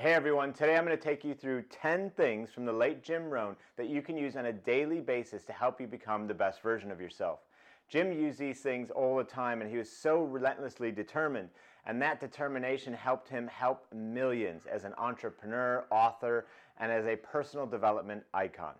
Hey everyone, today I'm going to take you through 10 things from the late Jim Rohn that you can use on a daily basis to help you become the best version of yourself. Jim used these things all the time and he was so relentlessly determined. And that determination helped him help millions as an entrepreneur, author, and as a personal development icon.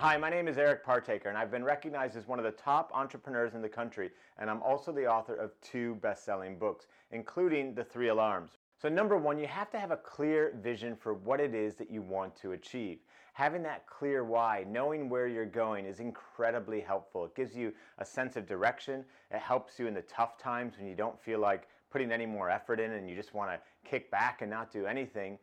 Hi, my name is Eric Partaker, and I've been recognized as one of the top entrepreneurs in the country, and I'm also the author of two best selling books, including The Three Alarms. So, number one, you have to have a clear vision for what it is that you want to achieve. Having that clear why, knowing where you're going, is incredibly helpful. It gives you a sense of direction, it helps you in the tough times when you don't feel like putting any more effort in and you just want to kick back and not do anything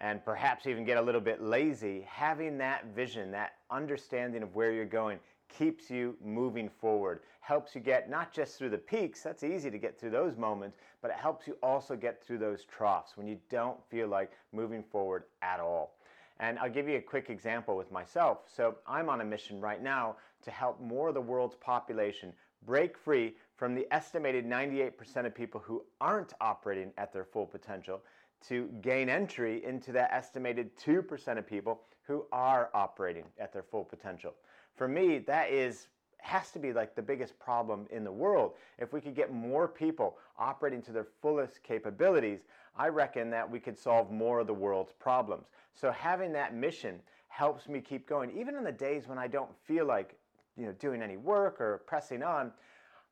and perhaps even get a little bit lazy, having that vision, that understanding of where you're going, keeps you moving forward, helps you get not just through the peaks, that's easy to get through those moments, but it helps you also get through those troughs when you don't feel like moving forward at all. And I'll give you a quick example with myself. So I'm on a mission right now to help more of the world's population break free from the estimated 98% of people who aren't operating at their full potential to gain entry into that estimated 2% of people who are operating at their full potential. For me, that is has to be like the biggest problem in the world. If we could get more people operating to their fullest capabilities, I reckon that we could solve more of the world's problems. So having that mission helps me keep going even on the days when I don't feel like, you know, doing any work or pressing on.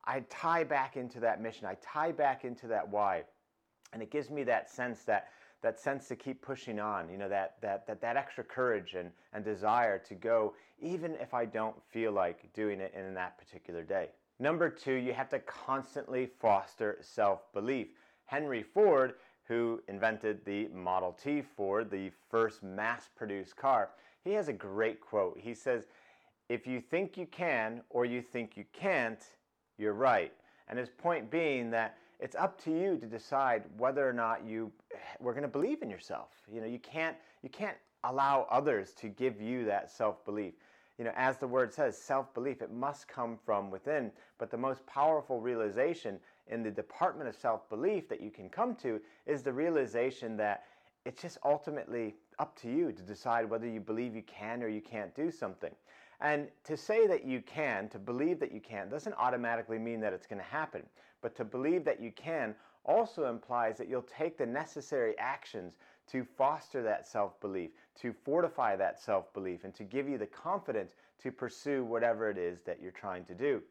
I tie back into that mission. I tie back into that why and it gives me that sense that that sense to keep pushing on you know that that that, that extra courage and, and desire to go even if i don't feel like doing it in that particular day. Number two you have to constantly foster self-belief. Henry ford who invented the model t ford the first mass-produced car he has a great quote. He says if you think you can or you think you can't you're right. And his point being that it's up to you to decide whether or not you we're going to believe in yourself. You know, you can't you can't allow others to give you that self-belief. You know, as the word says, self-belief it must come from within, but the most powerful realization in the department of self-belief that you can come to is the realization that it's just ultimately up to you to decide whether you believe you can or you can't do something. And to say that you can, to believe that you can, doesn't automatically mean that it's going to happen. But to believe that you can also implies that you'll take the necessary actions to foster that self belief, to fortify that self belief, and to give you the confidence to pursue whatever it is that you're trying to do.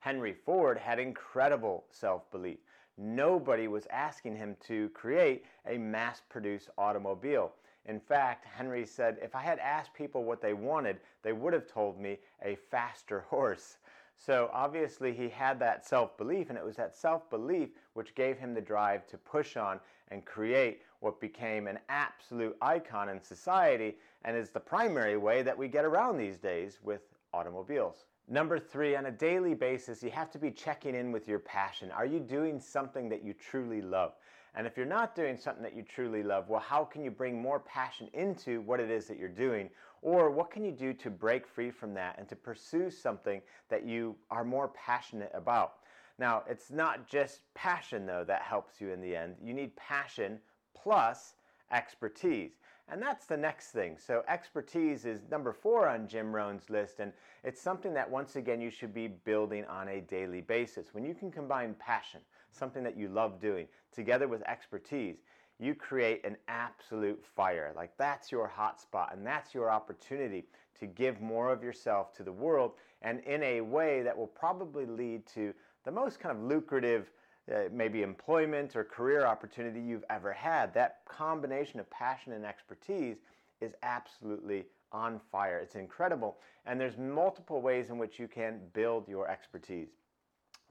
Henry Ford had incredible self belief. Nobody was asking him to create a mass produced automobile. In fact, Henry said, if I had asked people what they wanted, they would have told me a faster horse. So obviously, he had that self belief, and it was that self belief which gave him the drive to push on and create what became an absolute icon in society and is the primary way that we get around these days with automobiles. Number three, on a daily basis, you have to be checking in with your passion. Are you doing something that you truly love? And if you're not doing something that you truly love, well, how can you bring more passion into what it is that you're doing? Or what can you do to break free from that and to pursue something that you are more passionate about? Now, it's not just passion, though, that helps you in the end. You need passion plus expertise. And that's the next thing. So, expertise is number four on Jim Rohn's list, and it's something that once again you should be building on a daily basis. When you can combine passion, something that you love doing, together with expertise, you create an absolute fire. Like that's your hotspot, and that's your opportunity to give more of yourself to the world, and in a way that will probably lead to the most kind of lucrative uh, maybe employment or career opportunity you've ever had. That combination of passion and expertise is absolutely on fire. It's incredible. And there's multiple ways in which you can build your expertise.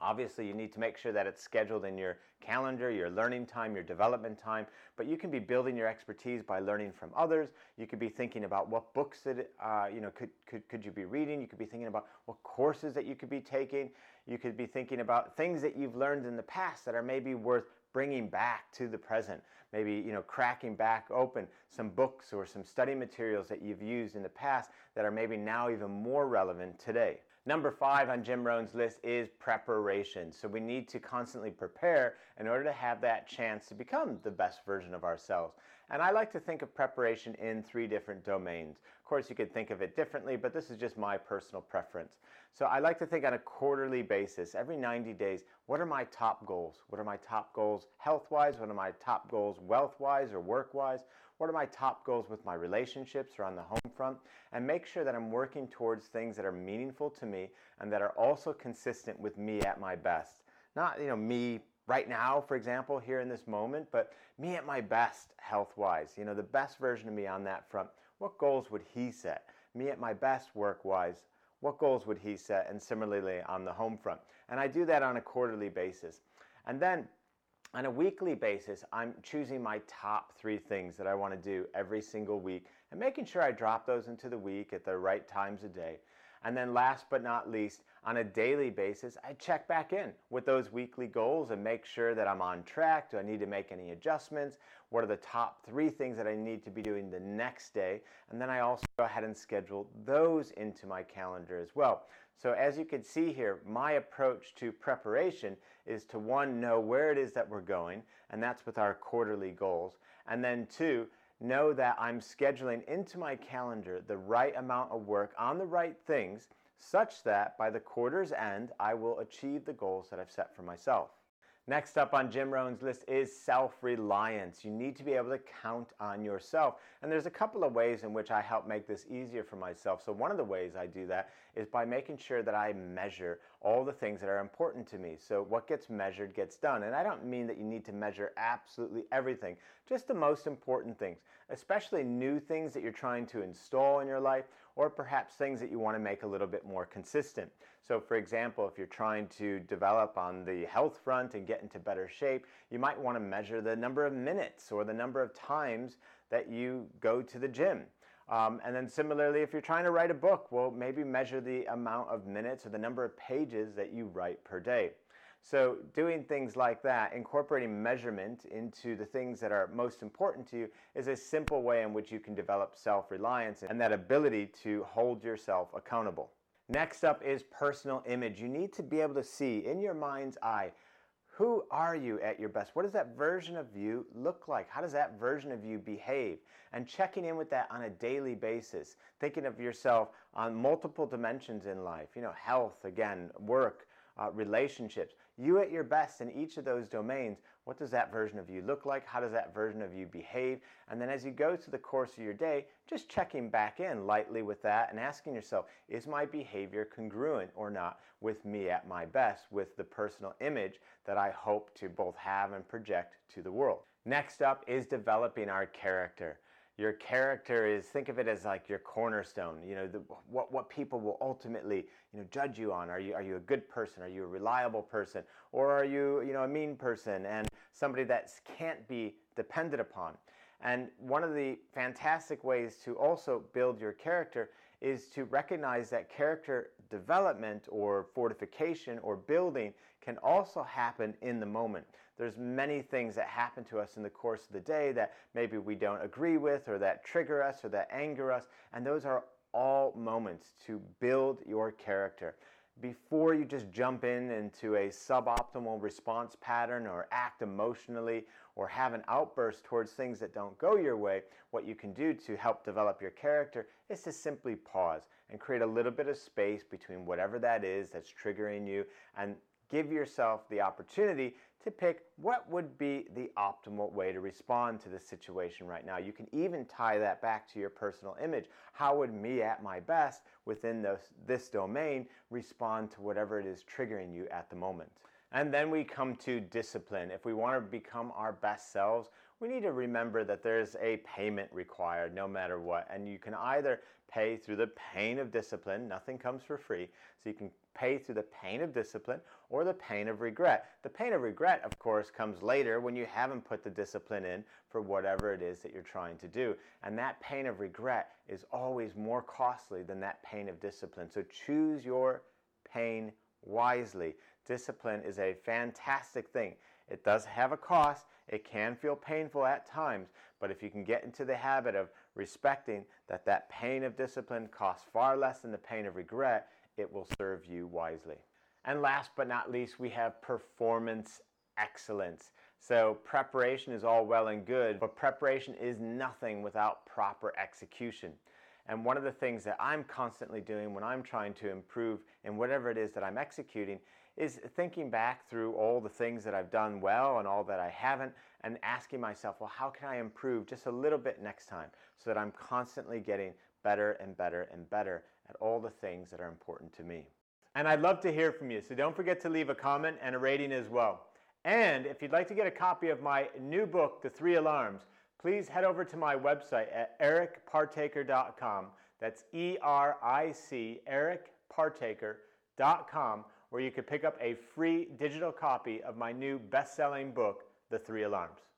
Obviously, you need to make sure that it's scheduled in your calendar, your learning time, your development time, but you can be building your expertise by learning from others. You could be thinking about what books that, uh, you know, could, could, could you be reading. You could be thinking about what courses that you could be taking. You could be thinking about things that you've learned in the past that are maybe worth bringing back to the present. Maybe, you know, cracking back open some books or some study materials that you've used in the past that are maybe now even more relevant today. Number five on Jim Rohn's list is preparation. So we need to constantly prepare in order to have that chance to become the best version of ourselves. And I like to think of preparation in three different domains. Of course, you could think of it differently, but this is just my personal preference. So I like to think on a quarterly basis, every 90 days, what are my top goals? What are my top goals health-wise? What are my top goals wealth-wise or work-wise? What are my top goals with my relationships or on the home front? And make sure that I'm working towards things that are meaningful to me and that are also consistent with me at my best. Not, you know, me right now, for example, here in this moment, but me at my best health wise. You know, the best version of me on that front. What goals would he set? Me at my best work wise. What goals would he set? And similarly on the home front. And I do that on a quarterly basis. And then on a weekly basis, I'm choosing my top three things that I want to do every single week and making sure I drop those into the week at the right times of day. And then last but not least, on a daily basis, I check back in with those weekly goals and make sure that I'm on track. Do I need to make any adjustments? What are the top three things that I need to be doing the next day? And then I also go ahead and schedule those into my calendar as well. So as you can see here, my approach to preparation is to one, know where it is that we're going, and that's with our quarterly goals. And then two, know that I'm scheduling into my calendar the right amount of work on the right things such that by the quarter's end, I will achieve the goals that I've set for myself. Next up on Jim Rohn's list is self-reliance. You need to be able to count on yourself. And there's a couple of ways in which I help make this easier for myself. So one of the ways I do that is by making sure that I measure all the things that are important to me. So what gets measured gets done. And I don't mean that you need to measure absolutely everything, just the most important things, especially new things that you're trying to install in your life or perhaps things that you want to make a little bit more consistent. So for example, if you're trying to develop on the health front and get into better shape, you might want to measure the number of minutes or the number of times that you go to the gym. Um, and then similarly, if you're trying to write a book, well, maybe measure the amount of minutes or the number of pages that you write per day. So doing things like that, incorporating measurement into the things that are most important to you is a simple way in which you can develop self-reliance and that ability to hold yourself accountable. Next up is personal image. You need to be able to see in your mind's eye who are you at your best? What does that version of you look like? How does that version of you behave? And checking in with that on a daily basis, thinking of yourself on multiple dimensions in life, you know, health, again, work, uh, relationships. You at your best in each of those domains, what does that version of you look like? How does that version of you behave? And then as you go through the course of your day, just checking back in lightly with that and asking yourself, is my behavior congruent or not with me at my best, with the personal image that I hope to both have and project to the world? Next up is developing our character your character is think of it as like your cornerstone you know the, what, what people will ultimately you know judge you on. Are you are you a good person? Are you a reliable person? Or are you you know a mean person and somebody that can't be depended upon? And one of the fantastic ways to also build your character is to recognize that character development or fortification or building can also happen in the moment. There's many things that happen to us in the course of the day that maybe we don't agree with or that trigger us or that anger us, and those are all moments to build your character. Before you just jump in into a suboptimal response pattern or act emotionally or have an outburst towards things that don't go your way, what you can do to help develop your character is to simply pause and create a little bit of space between whatever that is that's triggering you and give yourself the opportunity to pick what would be the optimal way to respond to the situation right now. You can even tie that back to your personal image. How would me at my best within this, domain respond to whatever it is triggering you at the moment? And then we come to discipline. If we want to become our best selves, we need to remember that there's a payment required no matter what. And you can either pay through the pain of discipline, nothing comes for free, so you can pay through the pain of discipline or the pain of regret. The pain of regret, of course, comes later when you haven't put the discipline in for whatever it is that you're trying to do. And that pain of regret is always more costly than that pain of discipline. So choose your pain wisely. Discipline is a fantastic thing. It does have a cost. It can feel painful at times, but if you can get into the habit of respecting that that pain of discipline costs far less than the pain of regret, it will serve you wisely. And last but not least, we have performance excellence. So preparation is all well and good, but preparation is nothing without proper execution. And one of the things that I'm constantly doing when I'm trying to improve in whatever it is that I'm executing is thinking back through all the things that I've done well and all that I haven't and asking myself, well, how can I improve just a little bit next time so that I'm constantly getting better and better and better at all the things that are important to me. And I'd love to hear from you, so don't forget to leave a comment and a rating as well. And if you'd like to get a copy of my new book, The Three Alarms, please head over to my website at ericpartaker.com. That's E R I C, ericpartaker.com, where you could pick up a free digital copy of my new best selling book, The Three Alarms.